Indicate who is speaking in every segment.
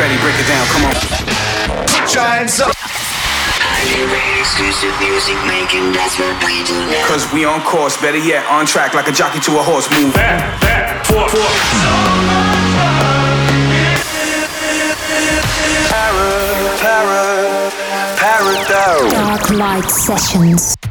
Speaker 1: Fedde, break it down, come on.
Speaker 2: Put your hands up.
Speaker 3: Exclusive music making, that's what we do now.
Speaker 1: Cause we on course, better yet, on track like a jockey to a horse. Move.
Speaker 2: Back, back, forth, forth.
Speaker 1: Para, para, paradise.
Speaker 4: Darklight Sessions.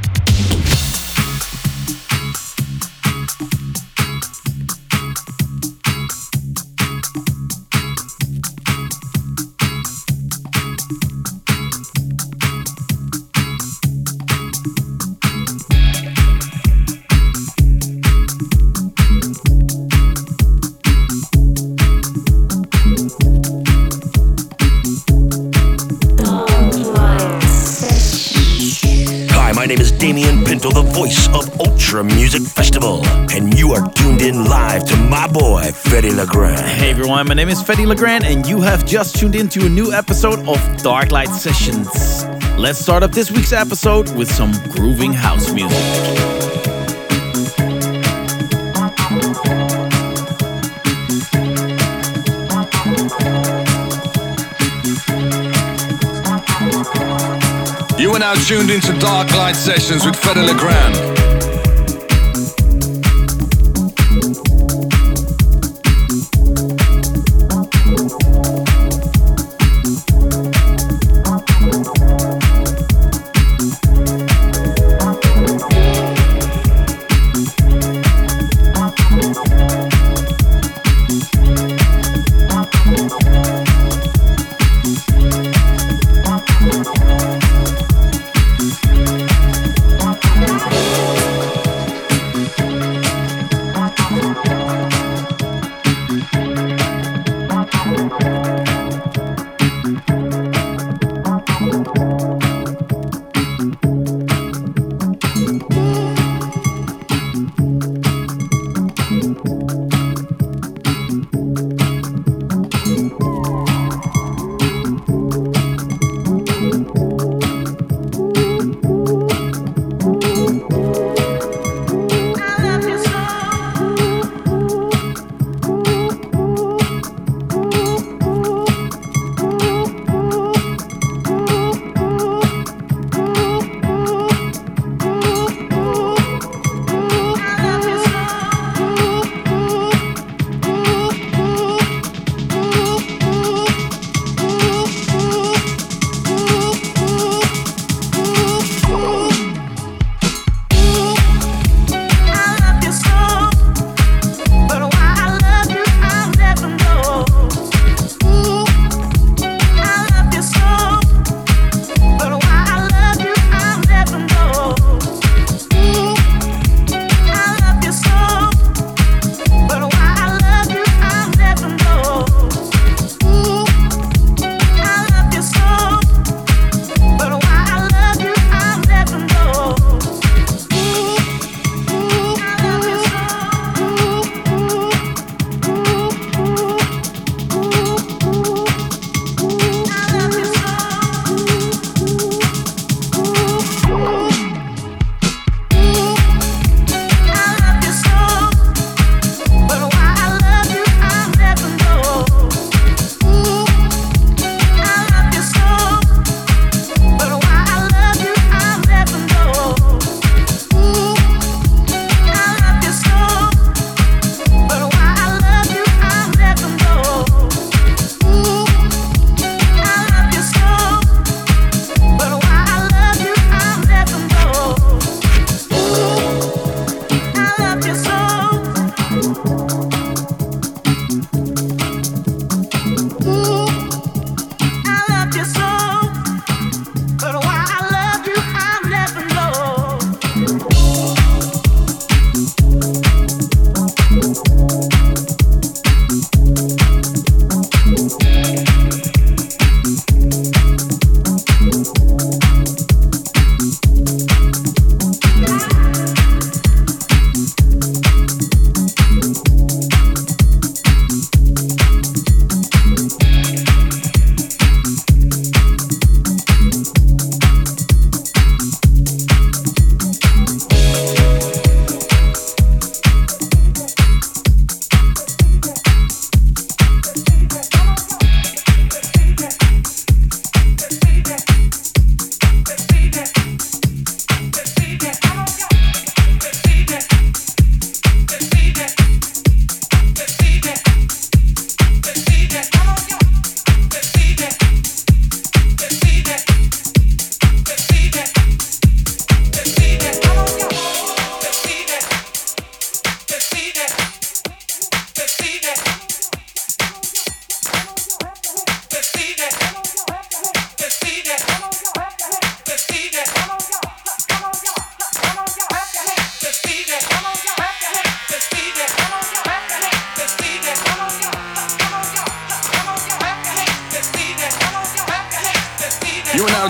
Speaker 5: Le Grand.
Speaker 6: Hey everyone, my name is Fedde Le Grand, and you have just tuned into a new episode of Darklight Sessions. Let's start up this week's episode with some grooving house music.
Speaker 2: You are now tuned into Darklight Sessions with Fedde Le Grand.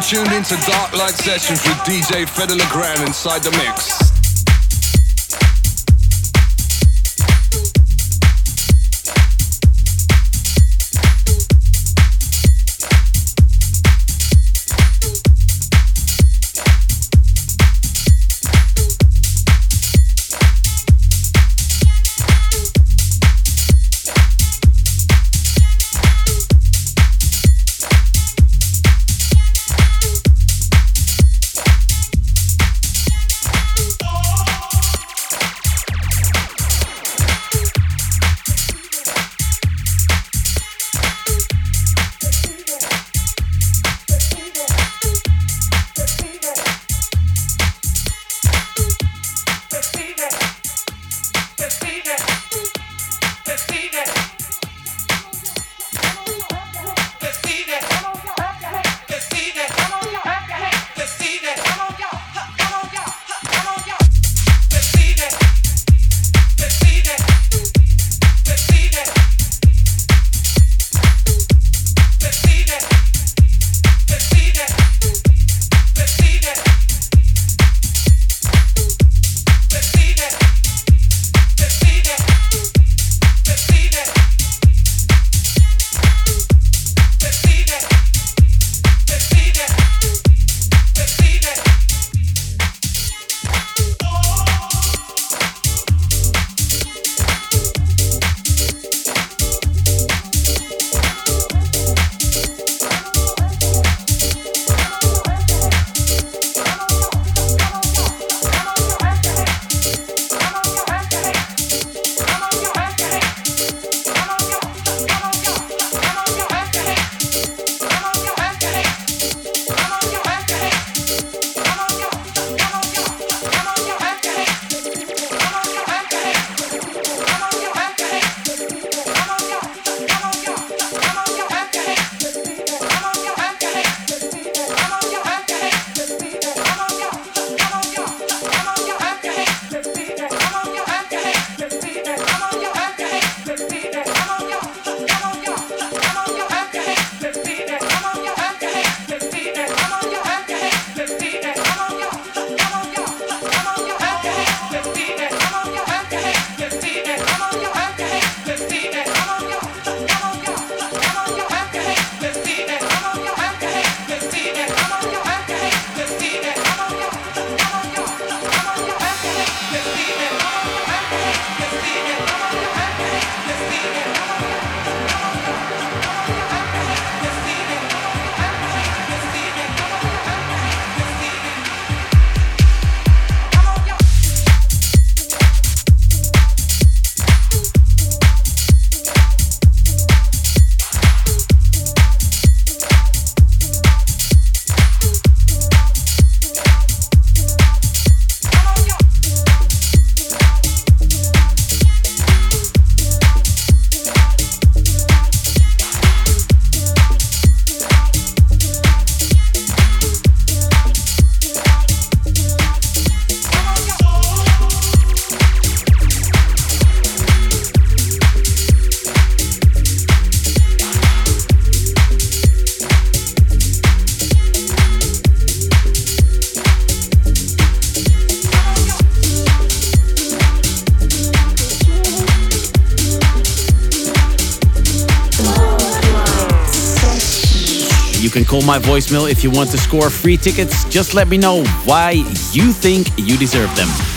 Speaker 2: Tuned into Darklight Sessions with DJ Grand inside the mix.
Speaker 6: Call my voicemail if you want to score free tickets. Just let me know why you think you deserve them.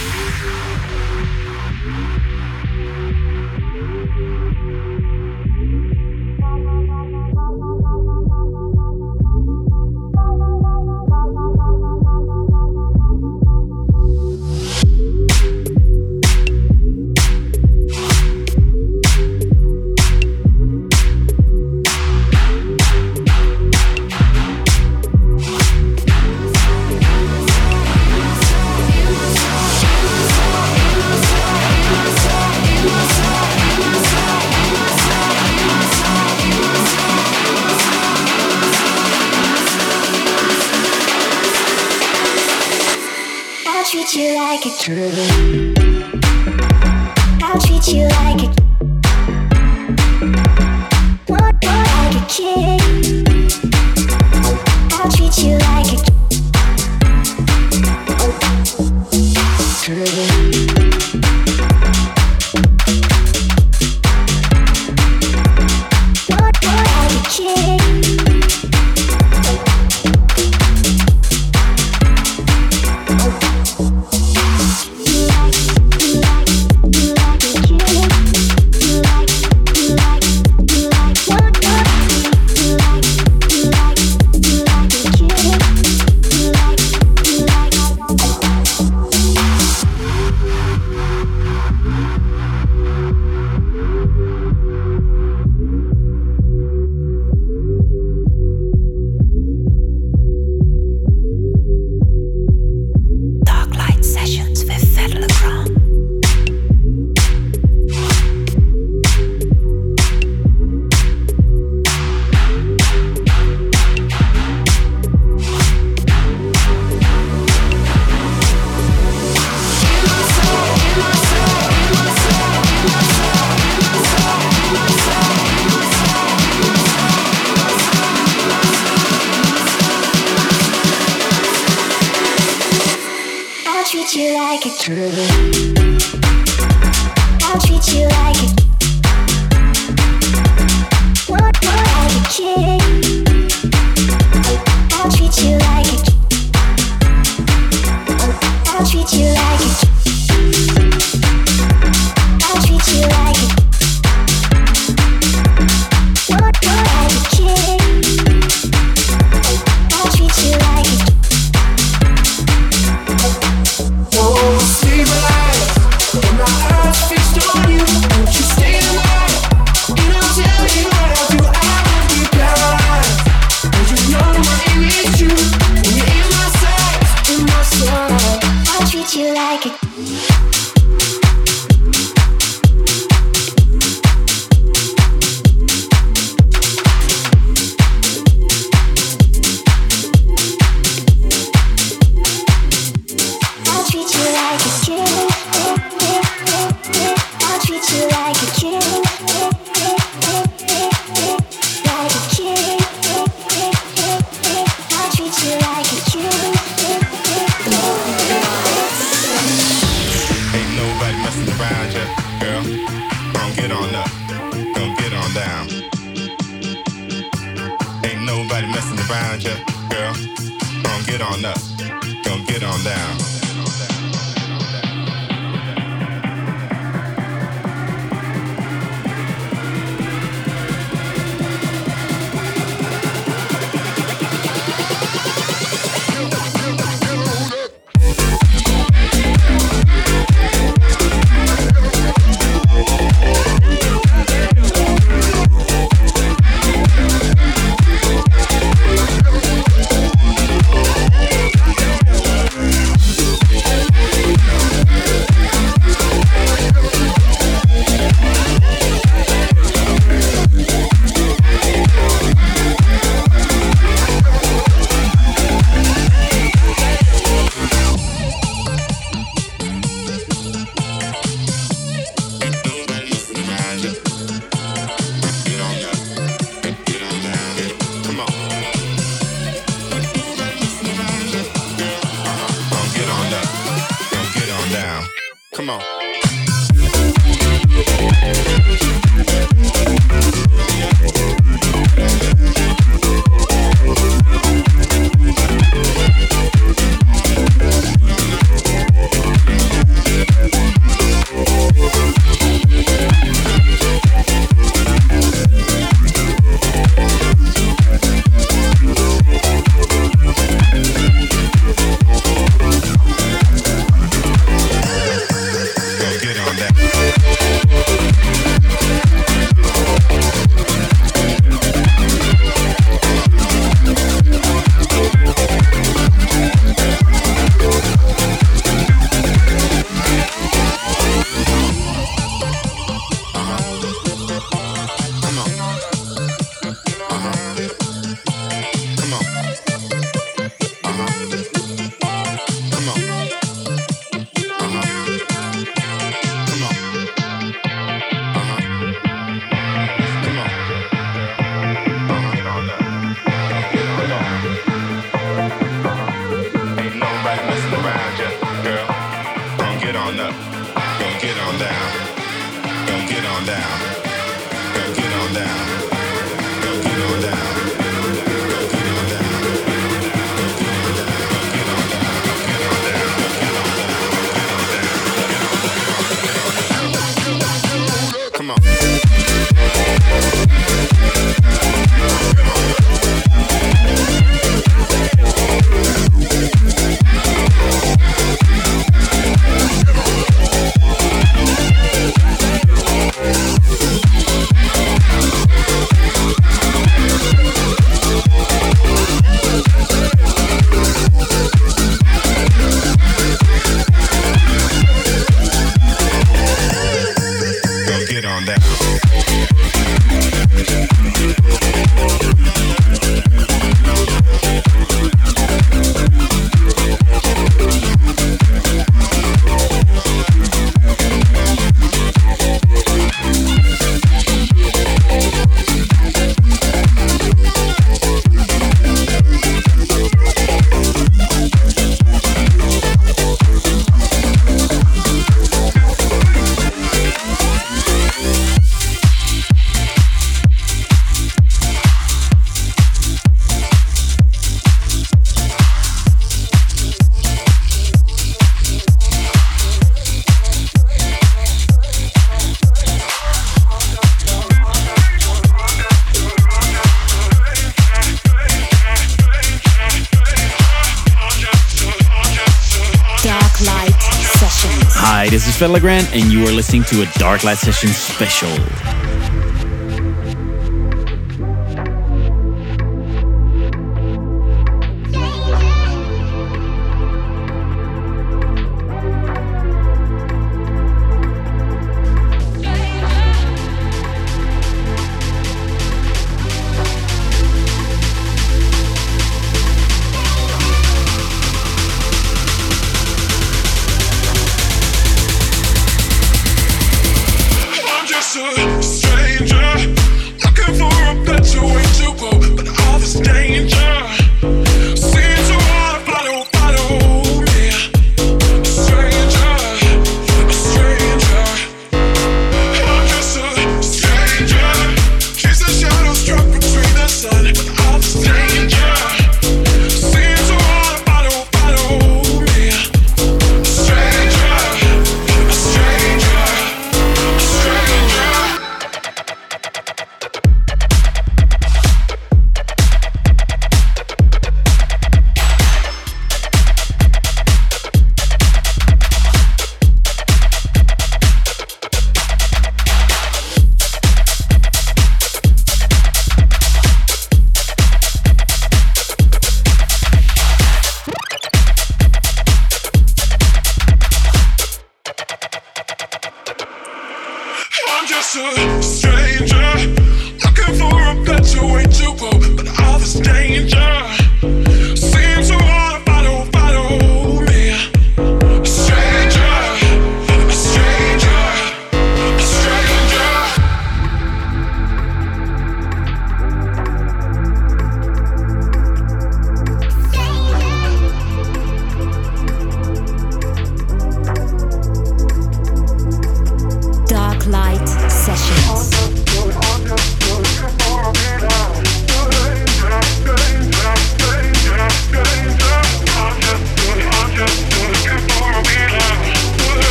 Speaker 7: Grand, and you are listening to a Darklight Session special.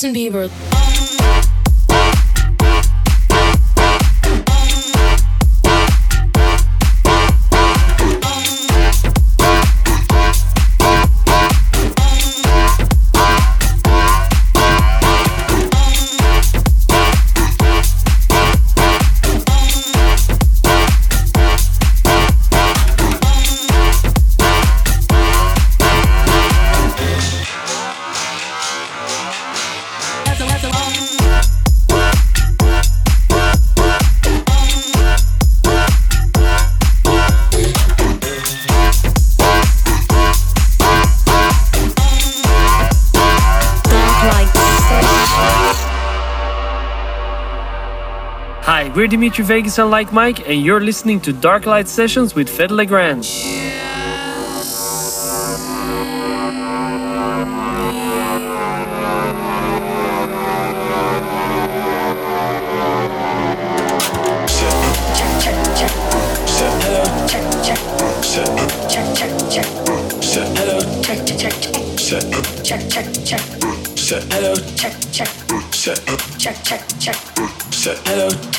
Speaker 8: Justin Bieber.
Speaker 9: We're Dimitri Vegas and Like Mike, and you're listening to Darklight Sessions with Fed Le Grand.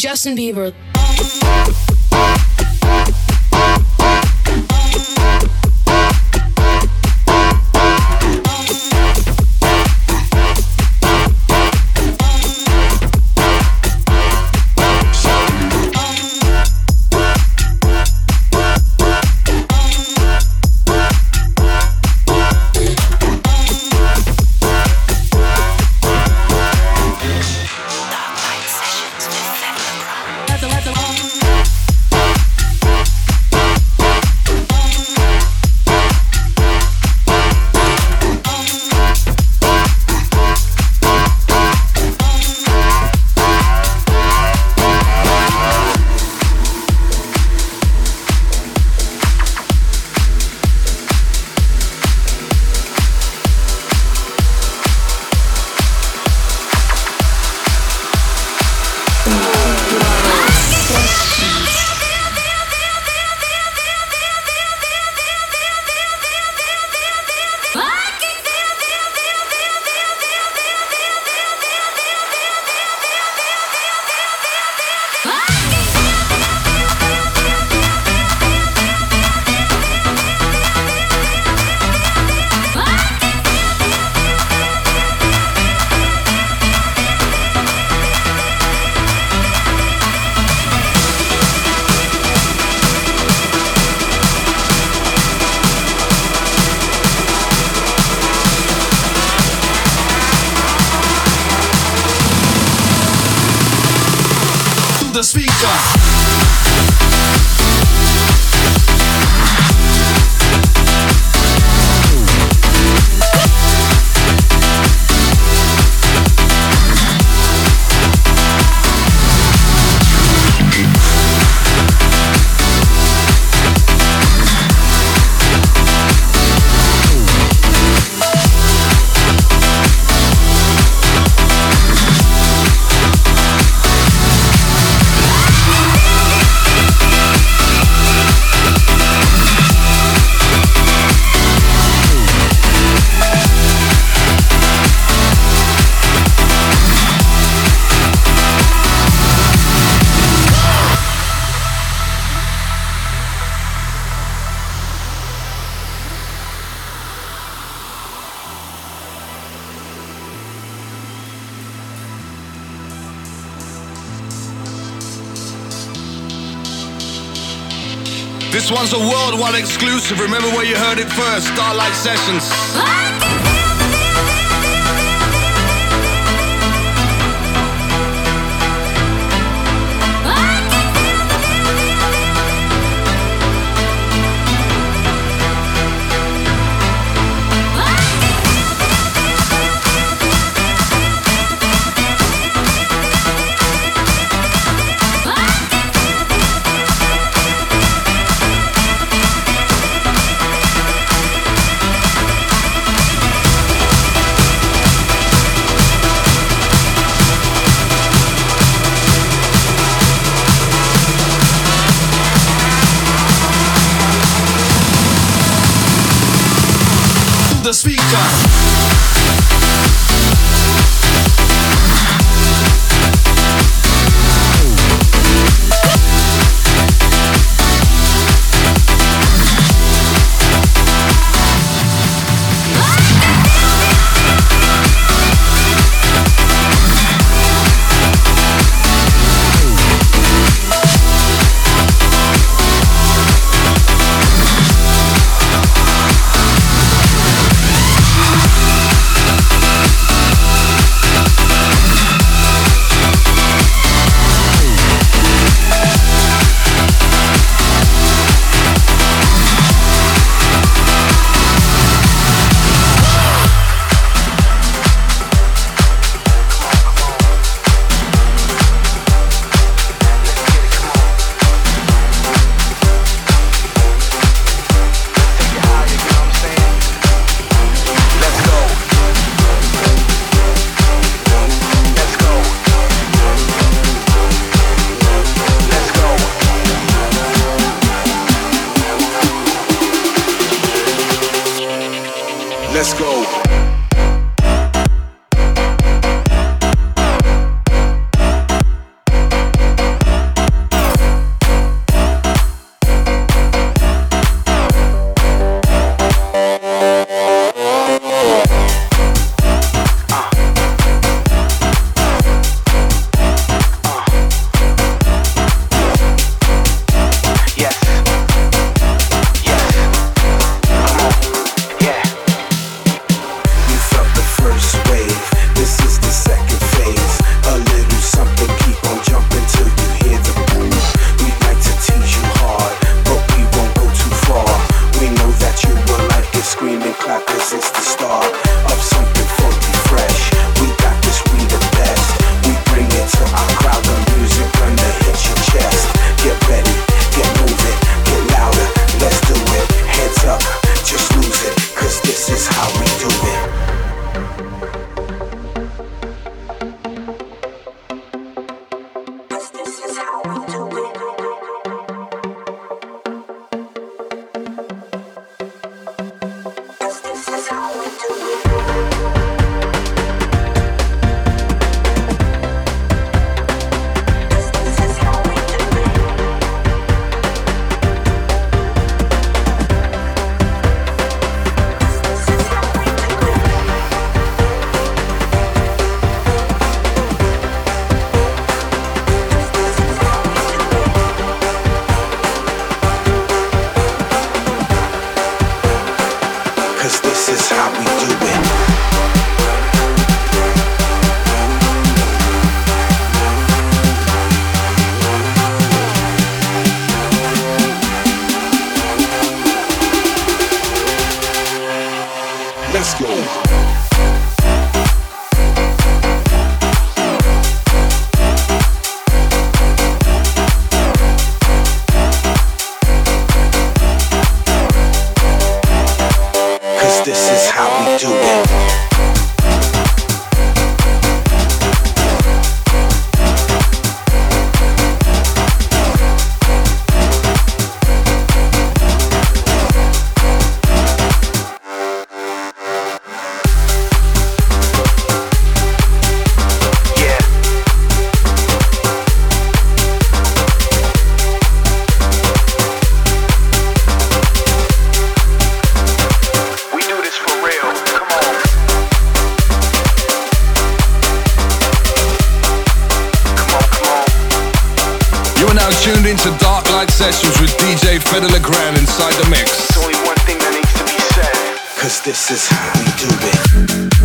Speaker 9: Justin Bieber.
Speaker 1: was a worldwide exclusive. Remember where you heard it first Darklight Sessions. Ah! DJ Fedde Le Grand inside the mix.
Speaker 10: There's only one thing that needs to be said.
Speaker 8: Cause this is how we do it.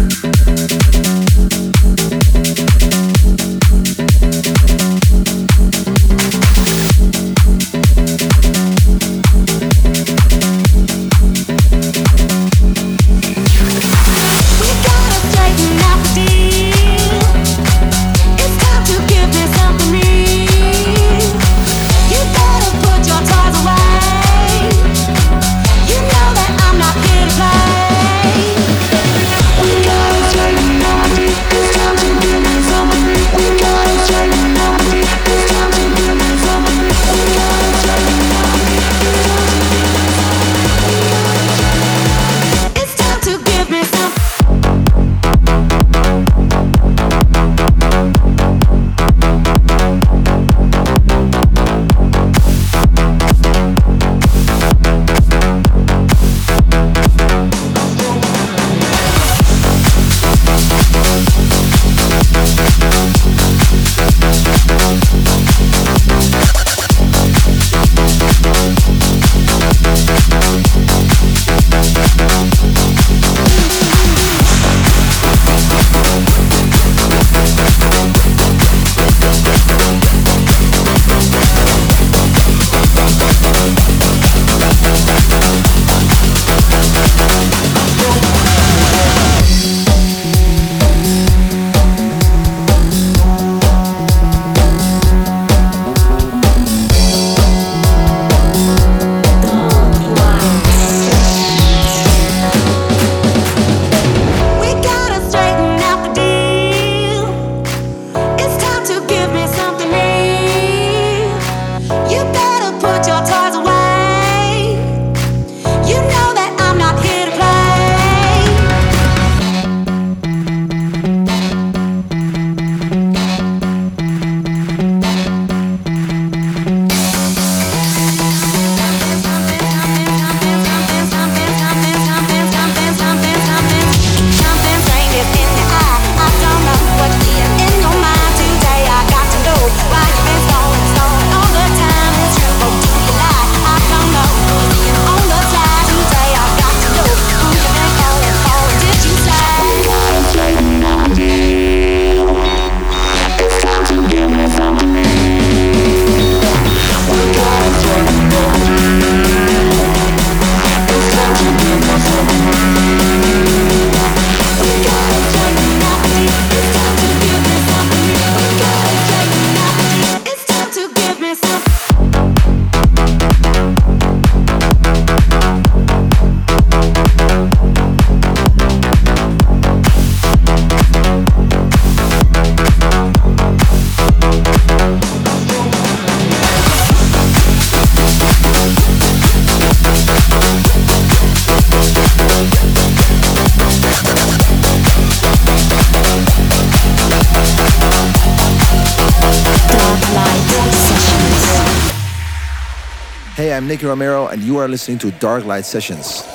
Speaker 11: Nicky Romero, and you are listening to Darklight Sessions.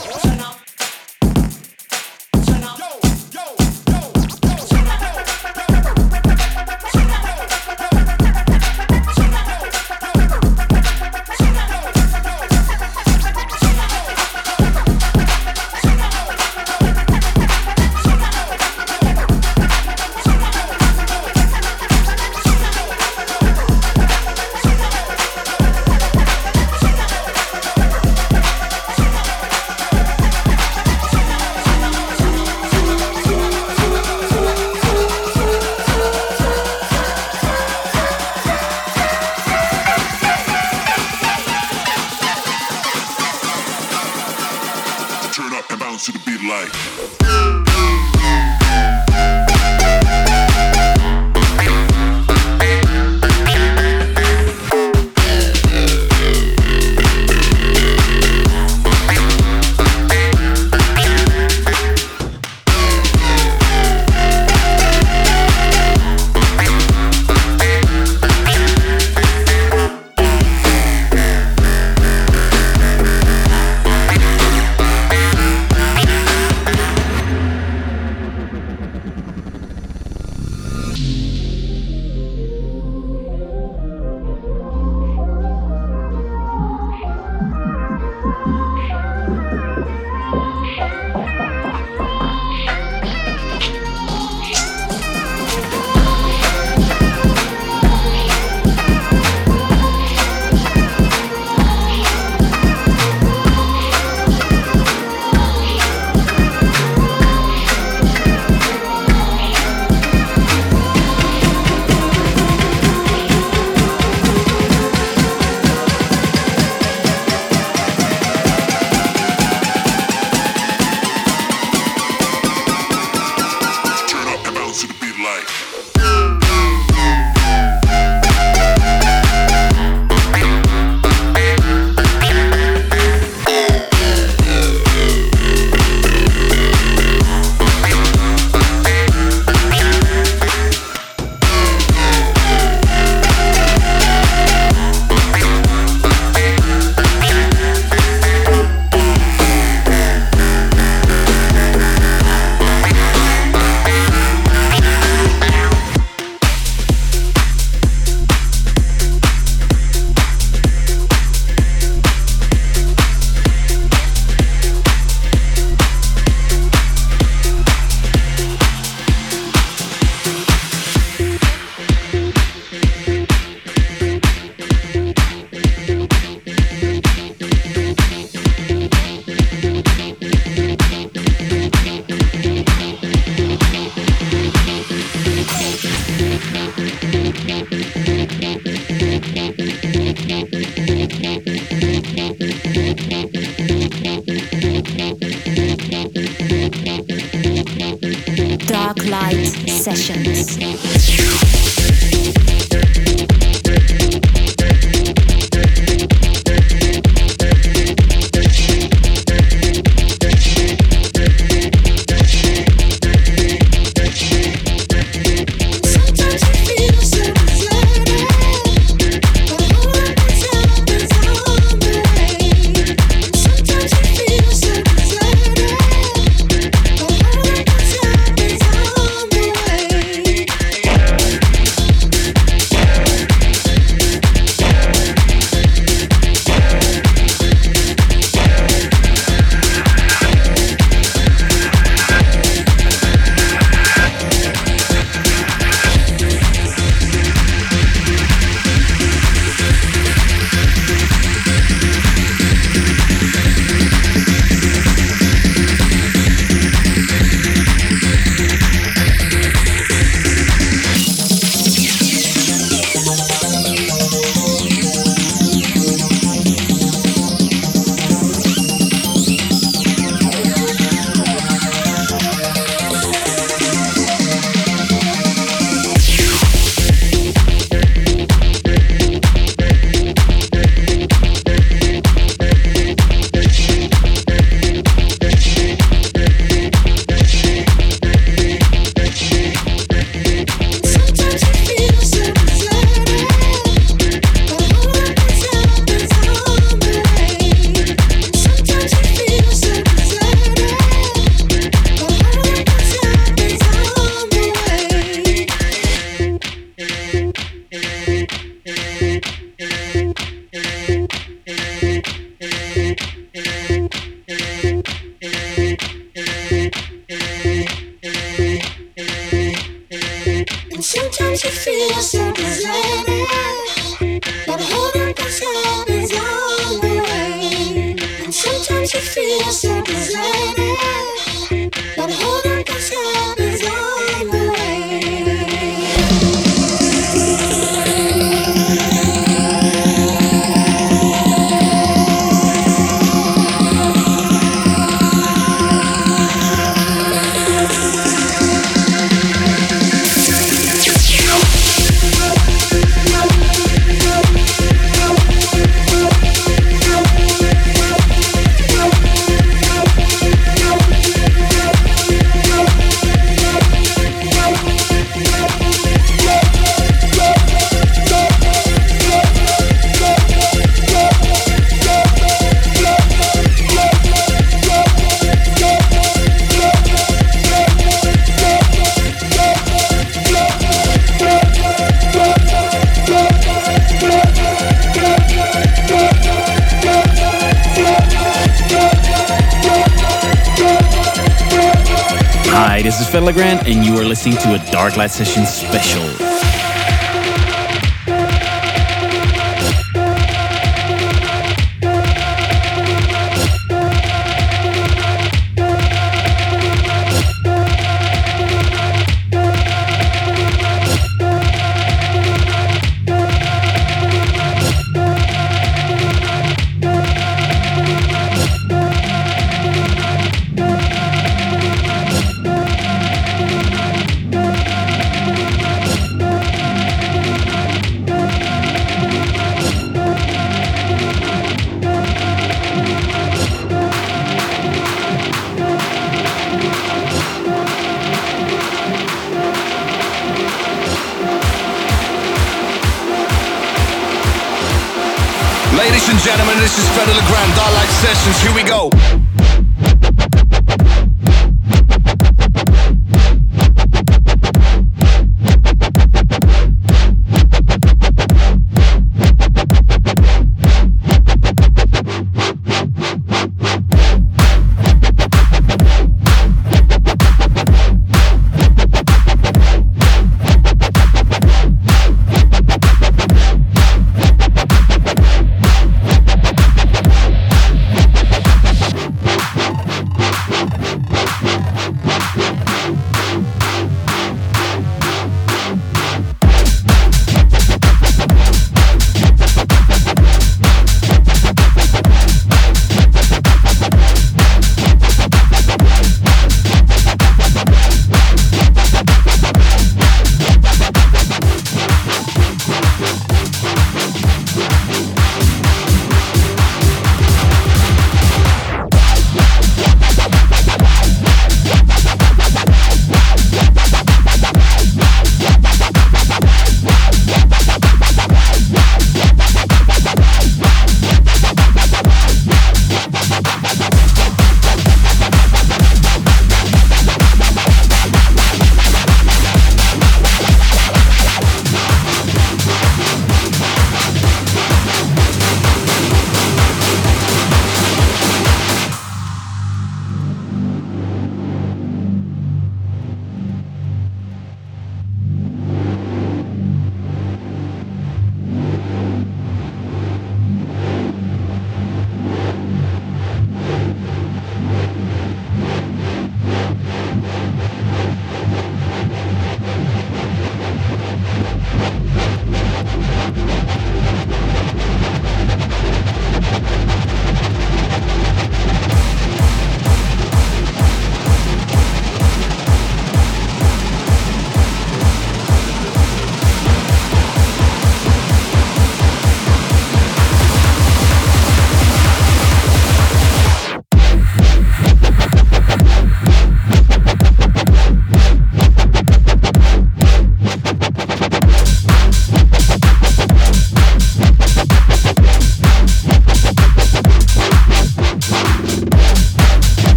Speaker 2: Listening to a Darklight Session special.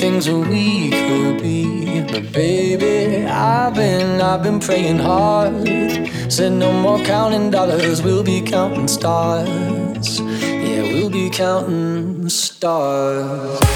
Speaker 12: Things we could be. But baby, I've been, I've been praying hard. Said no more counting dollars, we'll be counting stars. Yeah, we'll be counting stars.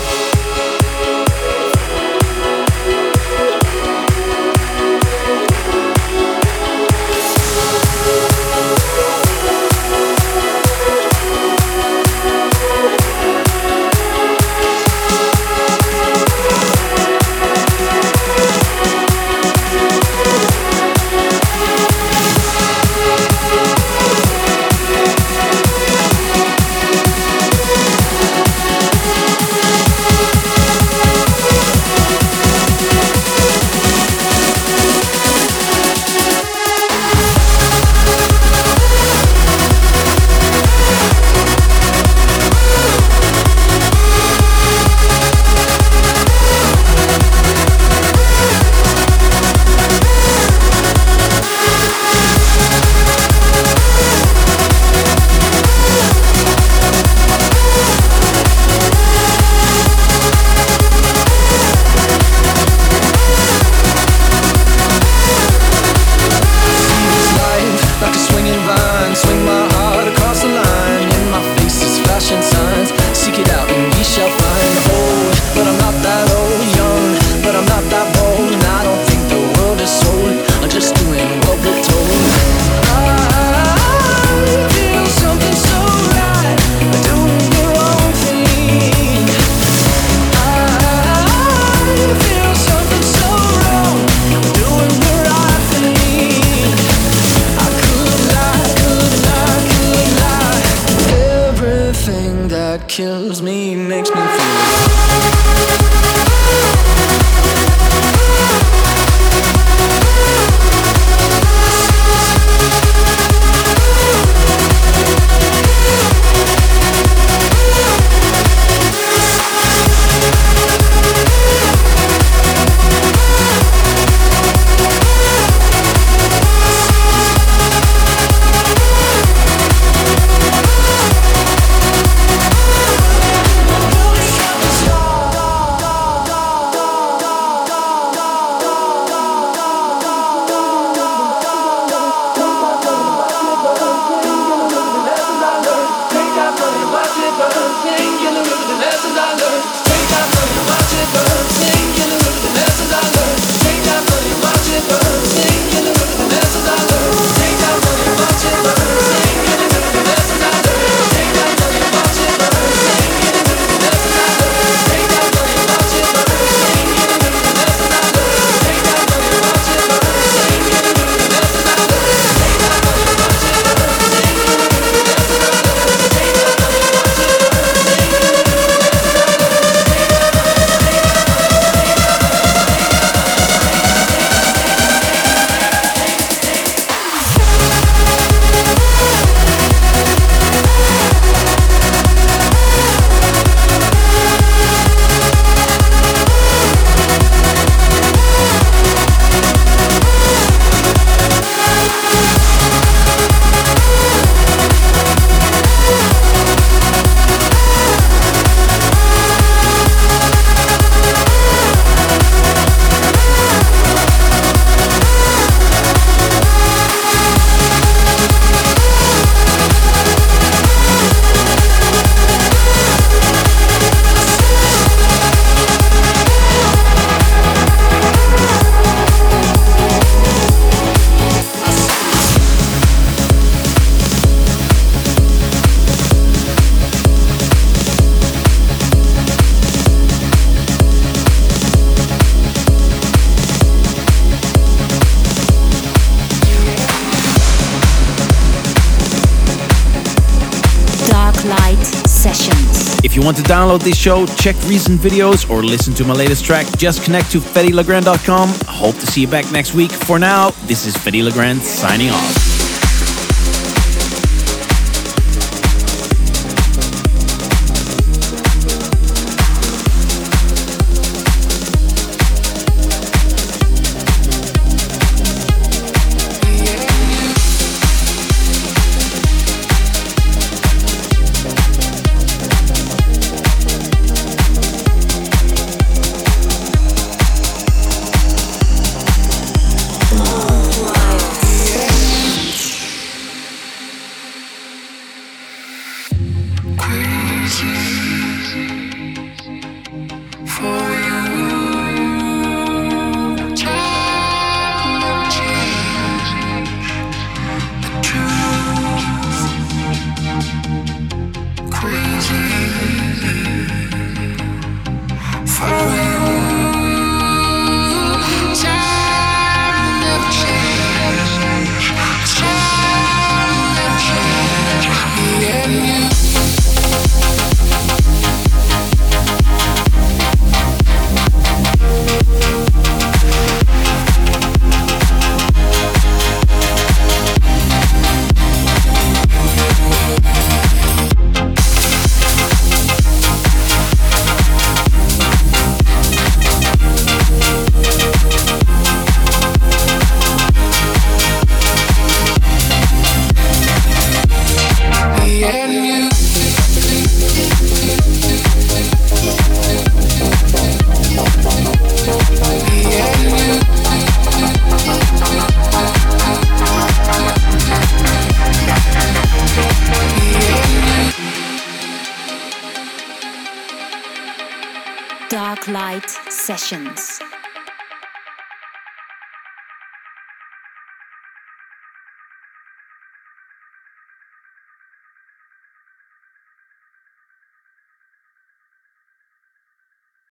Speaker 6: Want to download this show, check recent videos, or listen to my latest track, just connect to FeddeLeGrand.com. Hope to see you back next week. For now, this is Fedde Le Grand signing off.